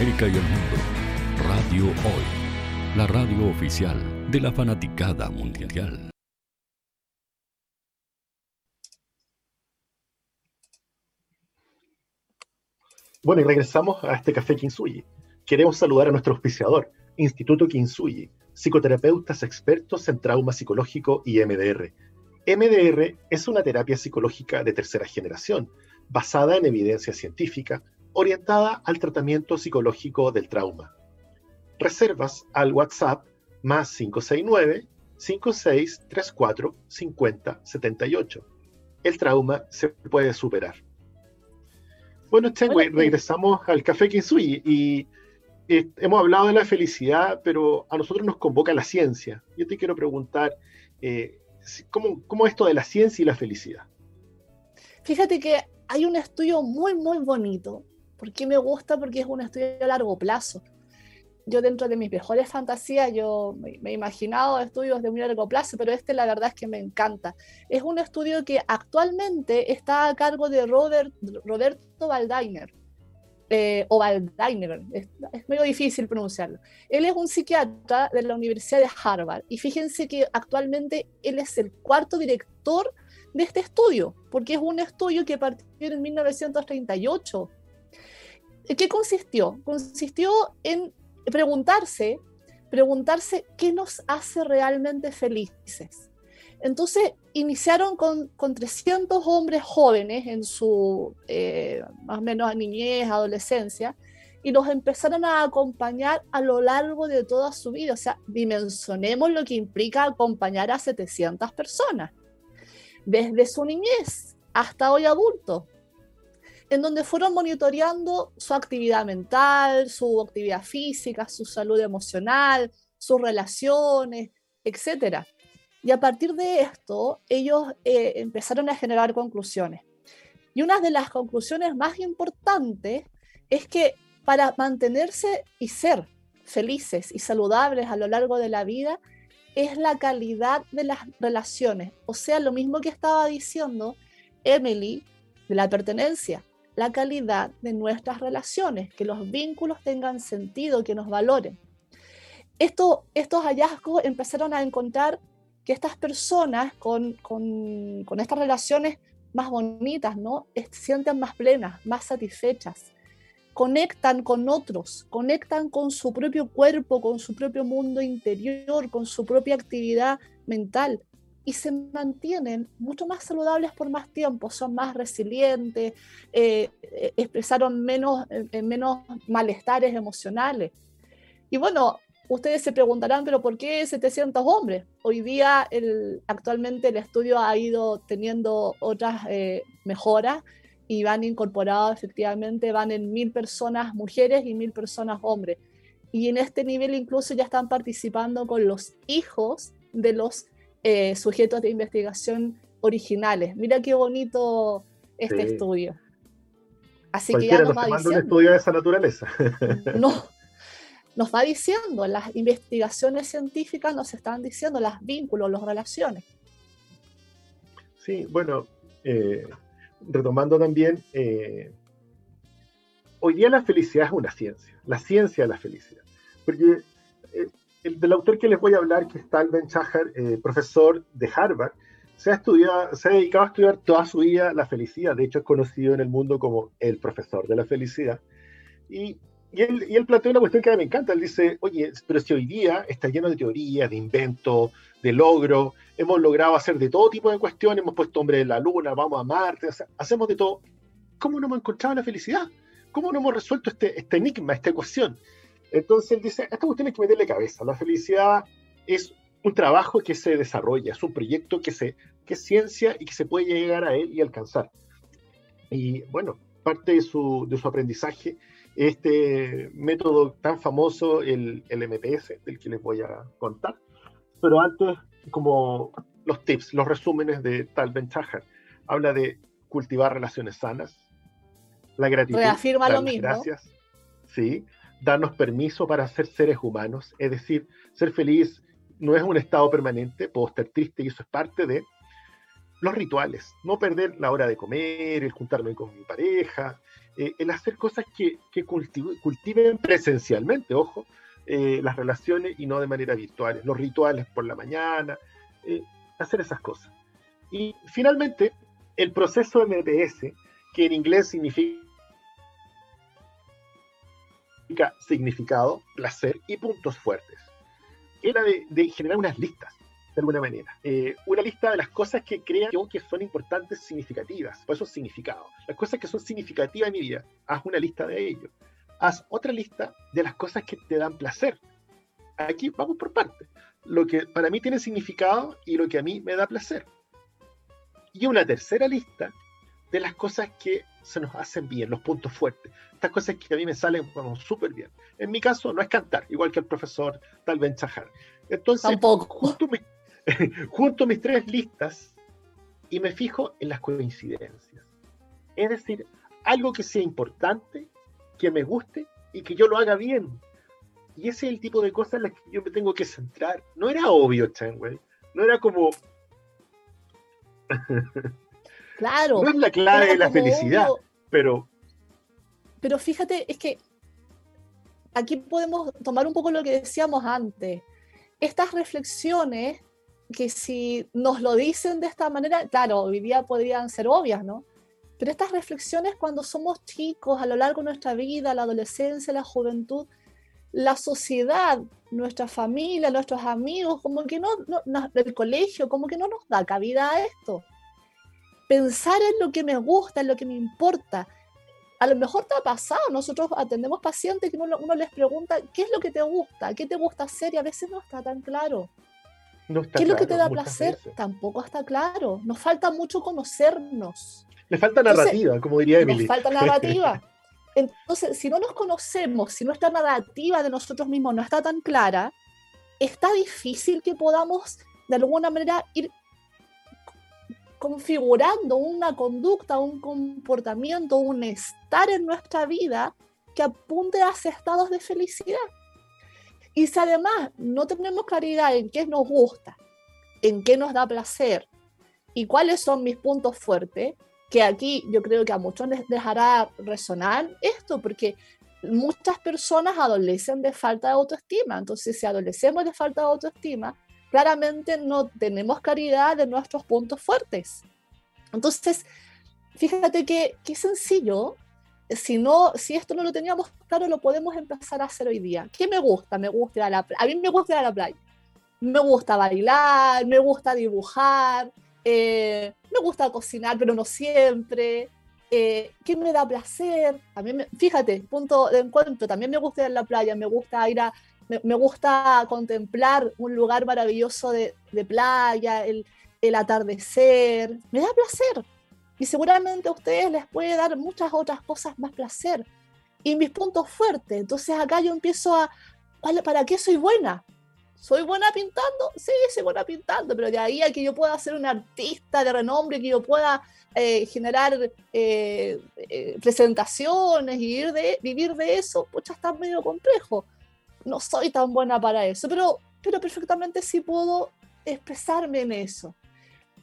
América y el mundo. Radio Hoy, la radio oficial de la fanaticada mundial. Bueno, y regresamos a este café Kinsuyi. Queremos saludar a nuestro auspiciador, Instituto Kinsuyi, psicoterapeutas expertos en trauma psicológico y MDR. MDR es una terapia psicológica de tercera generación, basada en evidencia científica, orientada al tratamiento psicológico del trauma. Reservas al WhatsApp más 569 5634 5078. el trauma se puede superar. Bueno, Chengwei, regresamos al Café Kinsui y eh, hemos hablado de la felicidad, pero a nosotros nos convoca la ciencia. Yo te quiero preguntar, eh, ¿cómo, ¿cómo esto de la ciencia y la felicidad? Fíjate que hay un estudio muy, muy bonito. ¿Por qué me gusta? Porque es un estudio a largo plazo. Yo dentro de mis mejores fantasías, yo me, he imaginado estudios de muy largo plazo, pero este la verdad es que me encanta. Es un estudio que actualmente está a cargo de Robert, Roberto Baldainer eh, o es, medio difícil pronunciarlo. Él es un psiquiatra de la Universidad de Harvard y fíjense que actualmente él es el cuarto director de este estudio, porque es un estudio que partió en 1938. ¿Qué consistió? Consistió en preguntarse, preguntarse qué nos hace realmente felices. Entonces, iniciaron con, con 300 hombres jóvenes en su eh, más o menos niñez, adolescencia, y los empezaron a acompañar a lo largo de toda su vida. O sea, dimensionemos lo que implica acompañar a 700 personas, desde su niñez hasta hoy adulto, en donde fueron monitoreando su actividad mental, su actividad física, su salud emocional, sus relaciones, etcétera. Y a partir de esto, ellos eh, empezaron a generar conclusiones. Y una de las conclusiones más importantes es que para mantenerse y ser felices y saludables a lo largo de la vida es la calidad de las relaciones. O sea, lo mismo que estaba diciendo Emily de la pertenencia, la calidad de nuestras relaciones, que los vínculos tengan sentido, que nos valoren. Esto, estos hallazgos empezaron a encontrar que estas personas con, estas relaciones más bonitas, ¿no? Se sienten más plenas, más satisfechas, conectan con otros, conectan con su propio cuerpo, con su propio mundo interior, con su propia actividad mental y se mantienen mucho más saludables por más tiempo, son más resilientes, eh, eh, expresaron menos, eh, menos malestares emocionales. Y bueno, Ustedes se preguntarán, pero ¿por qué 700 hombres? Hoy día, el, actualmente el estudio ha ido teniendo otras eh, mejoras y van incorporados efectivamente, van en mil personas mujeres y mil personas hombres. Y en este nivel incluso ya están participando con los hijos de los eh, sujetos de investigación originales. Mira qué bonito este estudio. Así que ya nos va un estudio de esa naturaleza. No, nos va diciendo, las investigaciones científicas nos están diciendo los vínculos, las relaciones. Sí, bueno, eh, retomando también, eh, hoy día la felicidad es una ciencia, la ciencia de la felicidad. Porque eh, el del autor que les voy a hablar, que es Tal Ben Shahar, profesor de Harvard, se ha, estudiado, se ha dedicado a estudiar toda su vida la felicidad. De hecho, es conocido en el mundo como el profesor de la felicidad. Y y él, y él plantea una cuestión que a mí me encanta. Él dice, oye, pero si hoy día está lleno de teorías, de inventos, de logros, hemos logrado hacer de todo tipo de cuestiones, hemos puesto hombre en la luna, vamos a Marte, hacemos de todo. ¿Cómo no hemos encontrado la felicidad? ¿Cómo no hemos resuelto este, este enigma, esta ecuación? Entonces él dice, esta cuestión hay que meterle cabeza. La felicidad es un trabajo que se desarrolla, es un proyecto que, se, que es ciencia y que se puede llegar a él y alcanzar. Y bueno, parte de su, de su aprendizaje este método tan famoso, el, el MPS, del que les voy a contar. Pero antes, como los tips, los resúmenes de Tal Ben habla de cultivar relaciones sanas, la gratitud, Reafirma lo mismo. gracias, sí, darnos permiso para ser seres humanos, es decir, ser feliz no es un estado permanente, puedo estar triste y eso es parte de los rituales, no perder la hora de comer, el juntarme con mi pareja, eh, el hacer cosas que, cultiven presencialmente, ojo, eh, las relaciones y no de manera virtual, los rituales por la mañana, eh, hacer esas cosas. Y finalmente, el proceso MPS, que en inglés significa significado, placer y puntos fuertes, era de generar unas listas de alguna manera. Eh, una lista de las cosas que crean yo que son importantes, significativas, por eso significado. Las cosas que son significativas en mi vida, haz una lista de ello. Haz otra lista de las cosas que te dan placer. Aquí vamos por partes. Lo que para mí tiene significado y lo que a mí me da placer. Y una tercera lista de las cosas que se nos hacen bien, los puntos fuertes. Estas cosas que a mí me salen súper bien. En mi caso no es cantar, igual que el profesor Tal Ben Chahar. Entonces, Tampoco. Junto, mis, junto mis tres listas y me fijo en las coincidencias. Es decir, algo que sea importante, que me guste y que yo lo haga bien. Y ese es el tipo de cosas en las que yo me tengo que centrar. No era obvio, Chanway. No era como. Claro. no es la clave de la felicidad, obvio. pero. Pero fíjate, es que aquí podemos tomar un poco lo que decíamos antes. Estas reflexiones que si nos lo dicen de esta manera, claro, hoy día podrían ser obvias, ¿no? Pero estas reflexiones cuando somos chicos, a lo largo de nuestra vida, la adolescencia, la juventud, la sociedad, nuestra familia, nuestros amigos, como que no, no, no, el colegio, como que no nos da cabida a esto. Pensar en lo que me gusta, en lo que me importa. A lo mejor te ha pasado, nosotros atendemos pacientes que uno, uno les pregunta, ¿qué es lo que te gusta? ¿Qué te gusta hacer? Y a veces no está tan claro. No está ¿Qué es lo que te da placer? veces. Tampoco está claro. Nos falta mucho conocernos. Le falta Entonces, narrativa, como diría Emily. Nos falta narrativa. Entonces, si no nos conocemos, si nuestra narrativa de nosotros mismos no está tan clara, está difícil que podamos de alguna manera ir configurando una conducta, un comportamiento, un estar en nuestra vida que apunte hacia estados de felicidad. Y si además no tenemos claridad en qué nos gusta, en qué nos da placer y cuáles son mis puntos fuertes, que aquí yo creo que a muchos les dejará resonar esto, porque muchas personas adolecen de falta de autoestima. Entonces, si adolecemos de falta de autoestima, claramente no tenemos claridad de nuestros puntos fuertes. Entonces, fíjate que, qué sencillo. Si, no, si esto no lo teníamos claro, lo podemos empezar a hacer hoy día. ¿Qué me gusta? Me gusta ir a la A mí me gusta ir a la playa. Me gusta bailar, me gusta dibujar, eh, me gusta cocinar, pero no siempre. Eh, ¿Qué me da placer? Mí me, fíjate, punto de encuentro. También me gusta ir a la playa, me gusta ir a. Me, gusta contemplar un lugar maravilloso de, playa, el, atardecer. Me da placer. Y seguramente a ustedes les puede dar muchas otras cosas más placer. Y mis puntos fuertes. Entonces acá yo empiezo a. ¿Para, qué soy buena? ¿Soy buena pintando? Sí, soy buena pintando, pero de ahí a que yo pueda ser un artista de renombre, que yo pueda eh, generar eh, eh, presentaciones y vivir de, eso, ya está medio complejo. No soy tan buena para eso, pero, pero perfectamente sí puedo expresarme en eso.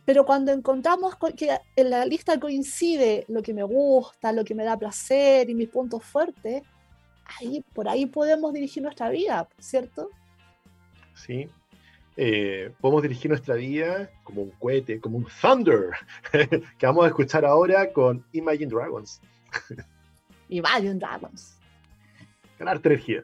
Pero cuando encontramos que en la lista coincide lo que me gusta, lo que me da placer y mis puntos fuertes, ahí, por ahí podemos dirigir nuestra vida, ¿cierto? ¿sí? Eh, podemos dirigir nuestra vida como un cohete, como un thunder, que vamos a escuchar ahora con Imagine Dragons. Imagine Dragons. Ganar energía.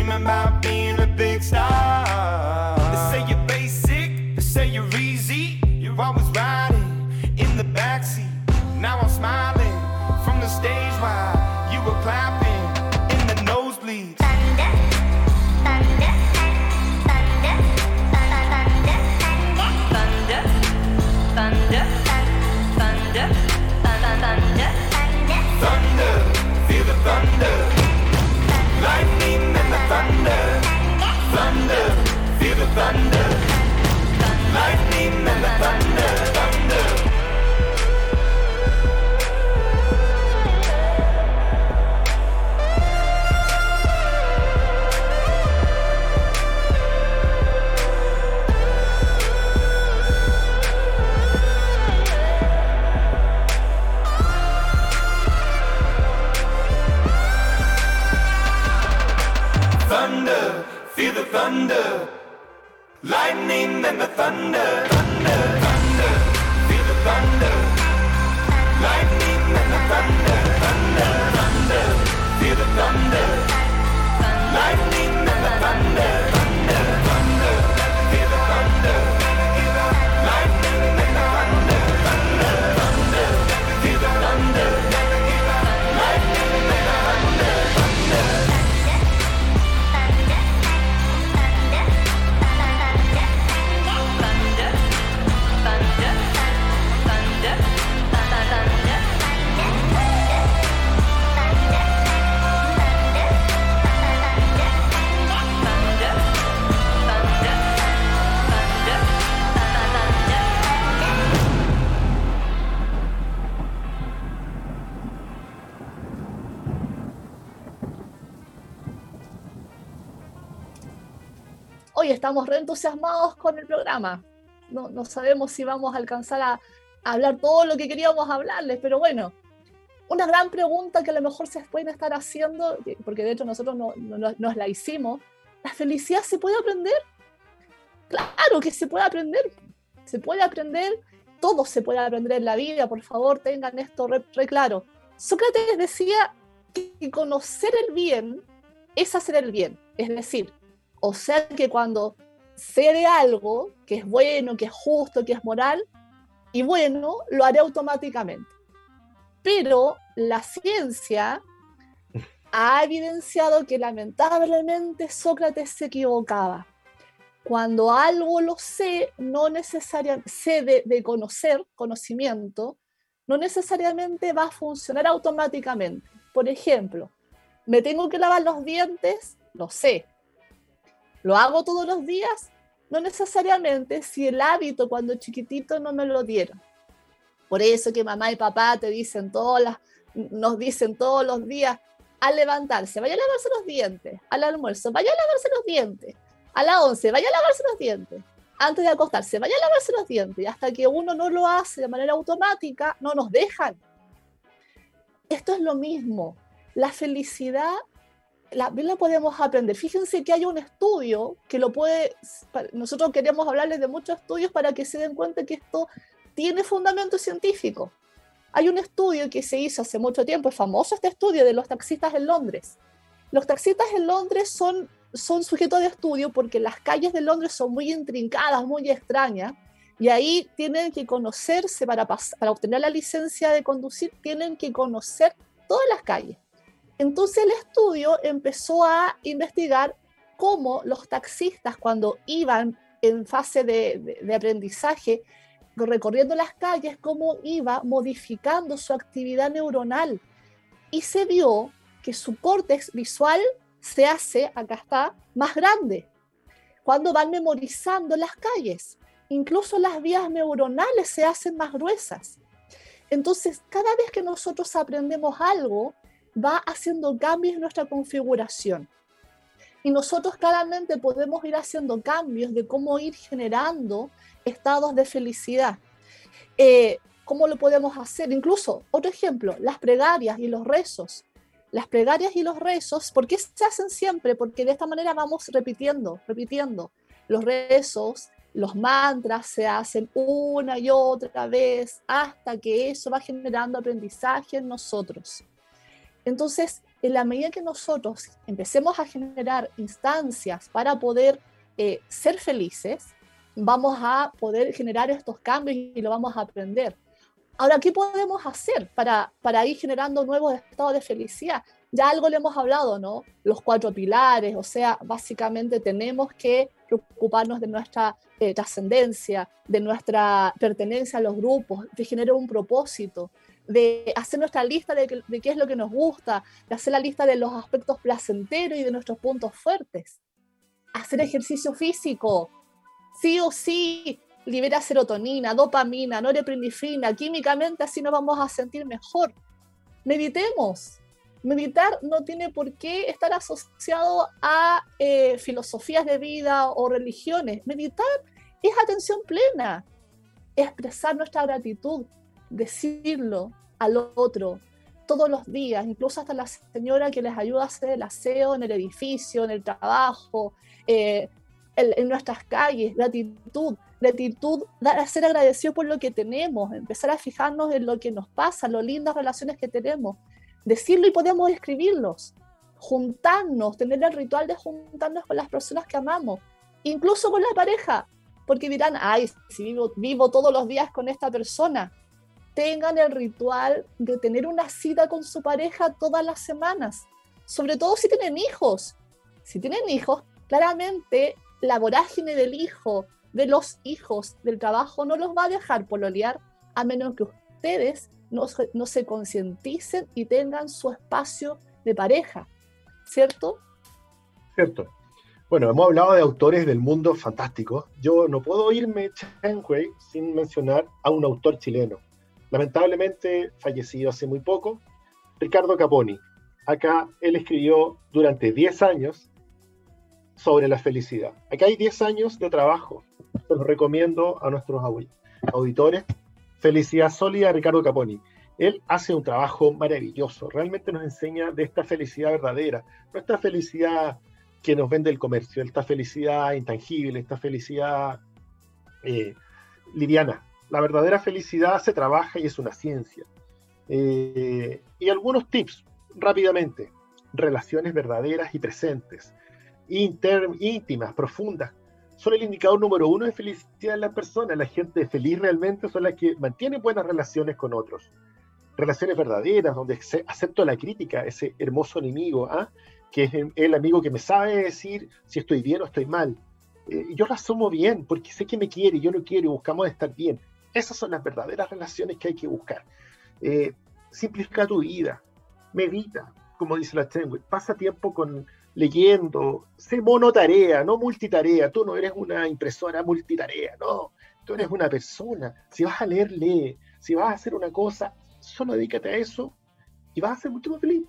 Dreaming about being a big star. thunder. Estamos reentusiasmados con el programa. No, no sabemos si vamos a alcanzar a, hablar todo lo que queríamos hablarles, pero bueno, una gran pregunta que a lo mejor se pueden estar haciendo, porque de hecho nosotros no, nos la hicimos, ¿la felicidad se puede aprender? Claro que se puede aprender, se puede aprender, todo se puede aprender en la vida, por favor tengan esto re, claro. Sócrates decía que conocer el bien es hacer el bien, es decir, o sea que cuando sé de algo que es bueno, que es justo, que es moral y bueno, lo haré automáticamente. Pero la ciencia ha evidenciado que lamentablemente Sócrates se equivocaba. Cuando algo lo sé, no necesariamente sé de, conocer, conocimiento, no necesariamente va a funcionar automáticamente. Por ejemplo, me tengo que lavar los dientes, lo sé. ¿Lo hago todos los días? No necesariamente si el hábito cuando chiquitito no me lo dieron. Por eso que mamá y papá te dicen todas las, nos dicen todos los días al levantarse, vaya a lavarse los dientes, al almuerzo, vaya a lavarse los dientes, a la once, vaya a lavarse los dientes, antes de acostarse, vaya a lavarse los dientes, hasta que uno no lo hace de manera automática, no nos dejan. Esto es lo mismo. La felicidad la, bien la podemos aprender. Fíjense que hay un estudio que lo puede, nosotros queremos hablarles de muchos estudios para que se den cuenta que esto tiene fundamento científico. Hay un estudio que se hizo hace mucho tiempo, es famoso este estudio de los taxistas en Londres. Los taxistas en Londres son, son sujetos de estudio porque las calles de Londres son muy intrincadas, muy extrañas, y ahí tienen que conocerse para, para obtener la licencia de conducir, tienen que conocer todas las calles. Entonces el estudio empezó a investigar cómo los taxistas cuando iban en fase de, aprendizaje recorriendo las calles, cómo iba modificando su actividad neuronal. Y se vio que su córtex visual se hace, acá está, más grande. Cuando van memorizando las calles, incluso las vías neuronales se hacen más gruesas. Entonces, cada vez que nosotros aprendemos algo, va haciendo cambios en nuestra configuración. Y nosotros claramente podemos ir haciendo cambios de cómo ir generando estados de felicidad. Eh, ¿Cómo lo podemos hacer? Incluso, otro ejemplo, las plegarias y los rezos. Las plegarias y los rezos, ¿por qué se hacen siempre? Porque de esta manera vamos repitiendo, repitiendo. Los rezos, los mantras se hacen una y otra vez hasta que eso va generando aprendizaje en nosotros. Entonces, en la medida que nosotros empecemos a generar instancias para poder eh, ser felices, vamos a poder generar estos cambios y lo vamos a aprender. Ahora, ¿qué podemos hacer para, para ir generando nuevos estados de felicidad? Ya algo le hemos hablado, ¿no? Los cuatro pilares, o sea, básicamente tenemos que preocuparnos de nuestra eh, trascendencia, de nuestra pertenencia a los grupos, de generar un propósito, de hacer nuestra lista de, de, qué es lo que nos gusta, de hacer la lista de los aspectos placenteros y de nuestros puntos fuertes. Hacer ejercicio físico, sí o sí libera serotonina, dopamina, norepinefrina, químicamente así nos vamos a sentir mejor. Meditemos. Meditar no tiene por qué estar asociado a eh, filosofías de vida o religiones. Meditar es atención plena, expresar nuestra gratitud, decirlo al otro todos los días, incluso hasta la señora que les ayuda a hacer el aseo en el edificio, en el trabajo, eh, en, nuestras calles, gratitud, gratitud, dar ser agradecido por lo que tenemos, empezar a fijarnos en lo que nos pasa, las lindas relaciones que tenemos, decirlo y podemos escribirlos, juntarnos, tener el ritual de juntarnos con las personas que amamos, incluso con la pareja, porque dirán, ay, si vivo, vivo todos los días con esta persona, tengan el ritual de tener una cita con su pareja todas las semanas, sobre todo si tienen hijos. Si tienen hijos, claramente la vorágine del hijo, de los hijos, del trabajo, no los va a dejar pololear a menos que ustedes no, no se concienticen y tengan su espacio de pareja, ¿cierto? Cierto. Bueno, hemos hablado de autores del mundo fantástico. Yo no puedo irme Chen sin mencionar a un autor chileno, lamentablemente fallecido hace muy poco, Ricardo Caponi. Acá él escribió durante 10 años sobre la felicidad. Acá hay 10 años de trabajo. Se los recomiendo a nuestros auditores. Felicidad sólida Ricardo Caponi. Él hace un trabajo maravilloso. Realmente nos enseña de esta felicidad verdadera. No esta felicidad que nos vende el comercio, esta felicidad intangible, esta felicidad eh, liviana. La verdadera felicidad se trabaja y es una ciencia. Eh, y algunos tips rápidamente. Relaciones verdaderas y presentes, íntimas, profundas, son el indicador número uno de felicidad en las personas. La gente feliz realmente son las que mantienen buenas relaciones con otros. Relaciones verdaderas, donde acepto la crítica, ese hermoso enemigo, ¿ah? que es el amigo que me sabe decir si estoy bien o estoy mal. Eh, yo la asumo bien, porque sé que me quiere, yo no quiero buscamos estar bien. Esas son las verdaderas relaciones que hay que buscar. Eh, simplifica tu vida, medita, como dice la Chenway, pasa tiempo con leyendo, sé monotarea, no multitarea, tú no eres una impresora multitarea, no, tú eres una persona, si vas a leer, lee, si vas a hacer una cosa, solo dedícate a eso y vas a ser mucho más feliz.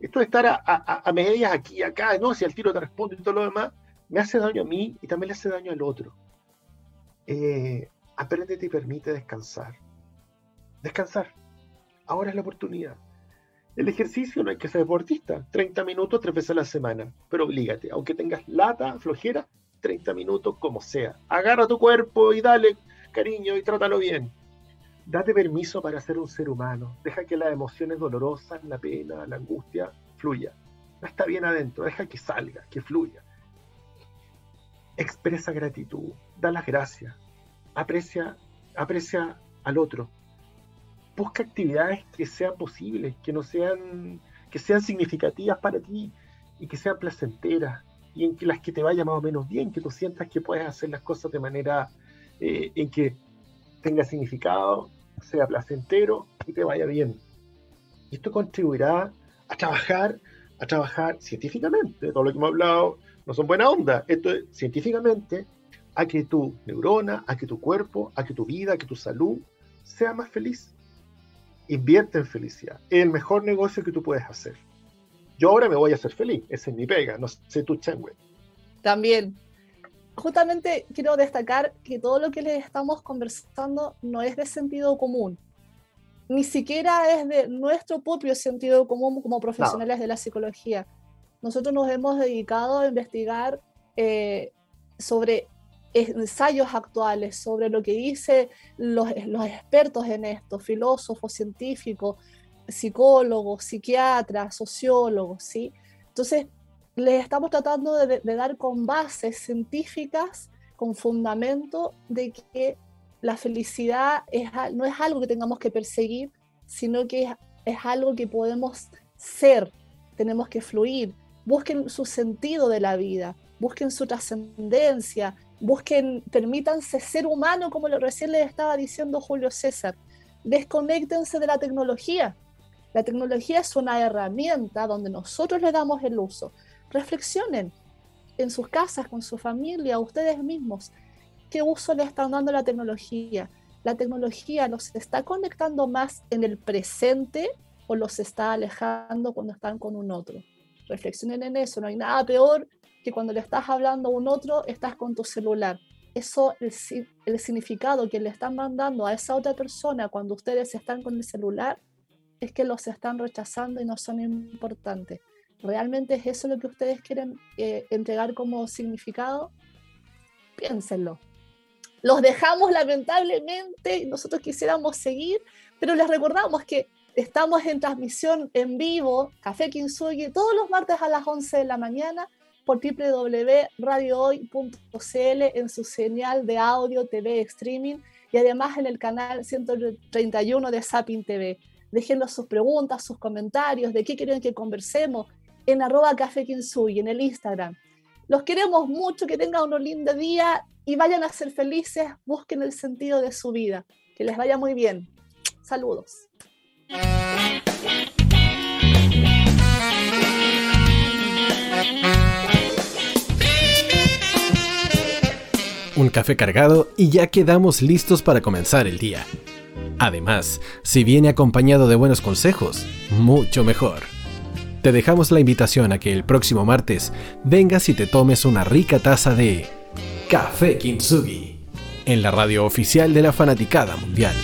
Esto de estar a, medias aquí acá, no, si al tiro te responde y todo lo demás, me hace daño a mí y también le hace daño al otro. Eh, apréndete y permite descansar. Descansar. Ahora es la oportunidad. El ejercicio no hay que ser deportista, 30 minutos tres veces a la semana, pero oblígate, aunque tengas lata, flojera, 30 minutos como sea. Agarra tu cuerpo y dale cariño y trátalo bien. Date permiso para ser un ser humano. Deja que las emociones dolorosas, la pena, la angustia, fluya. No está bien adentro, deja que salga, que fluya. Expresa gratitud, da las gracias, aprecia, aprecia al otro, busca actividades que sean posibles, que no sean, que sean significativas para ti y que sean placenteras y en que las que te vayan más o menos bien, que tú sientas que puedes hacer las cosas de manera eh, en que tenga significado, sea placentero y te vaya bien. Y esto contribuirá a trabajar, a trabajar científicamente, todo lo que hemos hablado no son buena onda, esto es científicamente a que tu neurona, a que tu cuerpo, a que tu vida, a que tu salud sea más feliz invierte en felicidad. Es el mejor negocio que tú puedes hacer. Yo ahora me voy a hacer feliz, esa es mi pega, no sé tú, Chengwe. También, justamente quiero destacar que todo lo que les estamos conversando no es de sentido común, ni siquiera es de nuestro propio sentido común como profesionales de la psicología. Nosotros nos hemos dedicado a investigar eh, sobre ensayos actuales sobre lo que dicen los, los expertos en esto, filósofos, científicos, psicólogos, psiquiatras, sociólogos, ¿sí? Entonces, les estamos tratando de, dar con bases científicas, con fundamento de que la felicidad es, no es algo que tengamos que perseguir, sino que es, es algo que podemos ser, tenemos que fluir. Busquen su sentido de la vida, busquen su trascendencia, busquen, permítanse ser humano, como lo recién les estaba diciendo Julio César. Desconéctense de la tecnología. La tecnología es una herramienta donde nosotros le damos el uso. Reflexionen en sus casas, con su familia, ustedes mismos. ¿Qué uso le están dando a la tecnología? ¿La tecnología los está conectando más en el presente o los está alejando cuando están con un otro? Reflexionen en eso. No hay nada peor que cuando le estás hablando a un otro, estás con tu celular. Eso, el, el significado que le están mandando a esa otra persona cuando ustedes están con el celular, es que los están rechazando y no son importantes. ¿Realmente es eso lo que ustedes quieren eh, entregar como significado? Piénsenlo. Los dejamos lamentablemente nosotros quisiéramos seguir, pero les recordamos que estamos en transmisión en vivo, Café Kinsugi, todos los martes a las 11 de la mañana por www.radiohoy.cl en su señal de audio, TV, streaming y además en el canal 131 de Sapin TV. Déjenos sus preguntas, sus comentarios, de qué quieren que conversemos en arroba café y en el Instagram. Los queremos mucho, que tengan un lindo día y vayan a ser felices, busquen el sentido de su vida. Que les vaya muy bien. Saludos. Un café cargado y ya quedamos listos para comenzar el día. Además, si viene acompañado de buenos consejos, mucho mejor. te dejamos la invitación a que el próximo martes vengas y te tomes una rica taza de Café Kintsugi en la radio oficial de la Fanaticada Mundial.